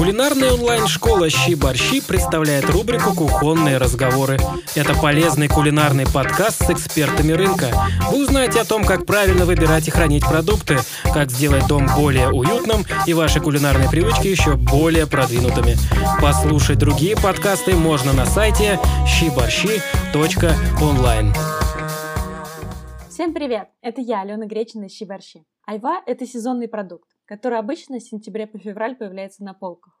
Кулинарная онлайн-школа «Щи-борщи» представляет рубрику «Кухонные разговоры». Это полезный кулинарный подкаст с экспертами рынка. Вы узнаете о том, как правильно выбирать и хранить продукты, как сделать дом более уютным и ваши кулинарные привычки еще более продвинутыми. Послушать другие подкасты можно на сайте щиборщи.онлайн. Всем привет! Это я, Алена Гречина Щиборщи. Айва – это сезонный продукт которая обычно с сентября по февраль появляется на полках.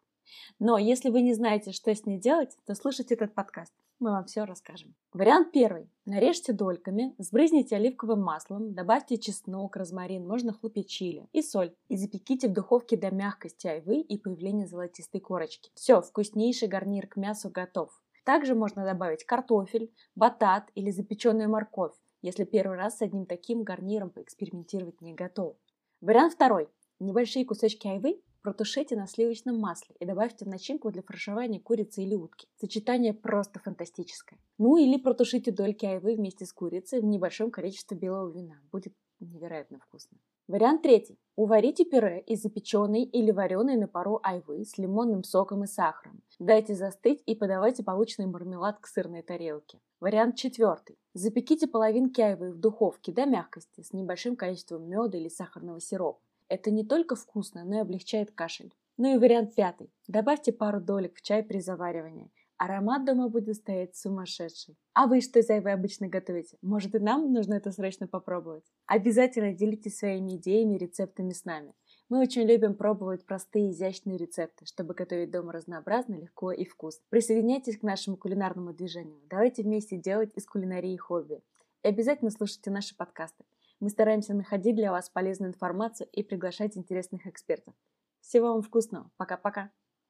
Но если вы не знаете, что с ней делать, то слушайте этот подкаст. Мы вам все расскажем. Вариант первый. Нарежьте дольками, сбрызните оливковым маслом, добавьте чеснок, розмарин, можно хлопья чили и соль. И запеките в духовке до мягкости айвы и появления золотистой корочки. Все, вкуснейший гарнир к мясу готов. Также можно добавить картофель, батат или запеченную морковь, если первый раз с одним таким гарниром поэкспериментировать не готов. Вариант второй. Небольшие кусочки айвы протушите на сливочном масле и добавьте в начинку для фарширования курицы или утки. Сочетание просто фантастическое. Ну или протушите дольки айвы вместе с курицей в небольшом количестве белого вина. Будет невероятно вкусно. Вариант третий. Уварите пюре из запеченной или вареной на пару айвы с лимонным соком и сахаром. Дайте застыть и подавайте полученный мармелад к сырной тарелке. Вариант четвертый. Запеките половинки айвы в духовке до мягкости с небольшим количеством меда или сахарного сиропа. Это не только вкусно, но и облегчает кашель. Ну и вариант пятый. Добавьте пару долек в чай при заваривании. Аромат дома будет стоять сумасшедший. А вы что из айвы обычно готовите? Может и нам нужно это срочно попробовать? Обязательно делитесь своими идеями и рецептами с нами. Мы очень любим пробовать простые изящные рецепты, чтобы готовить дома разнообразно, легко и вкусно. Присоединяйтесь к нашему кулинарному движению. Давайте вместе делать из кулинарии хобби. И обязательно слушайте наши подкасты. Мы стараемся находить для вас полезную информацию и приглашать интересных экспертов. Всего вам вкусного. Пока-пока.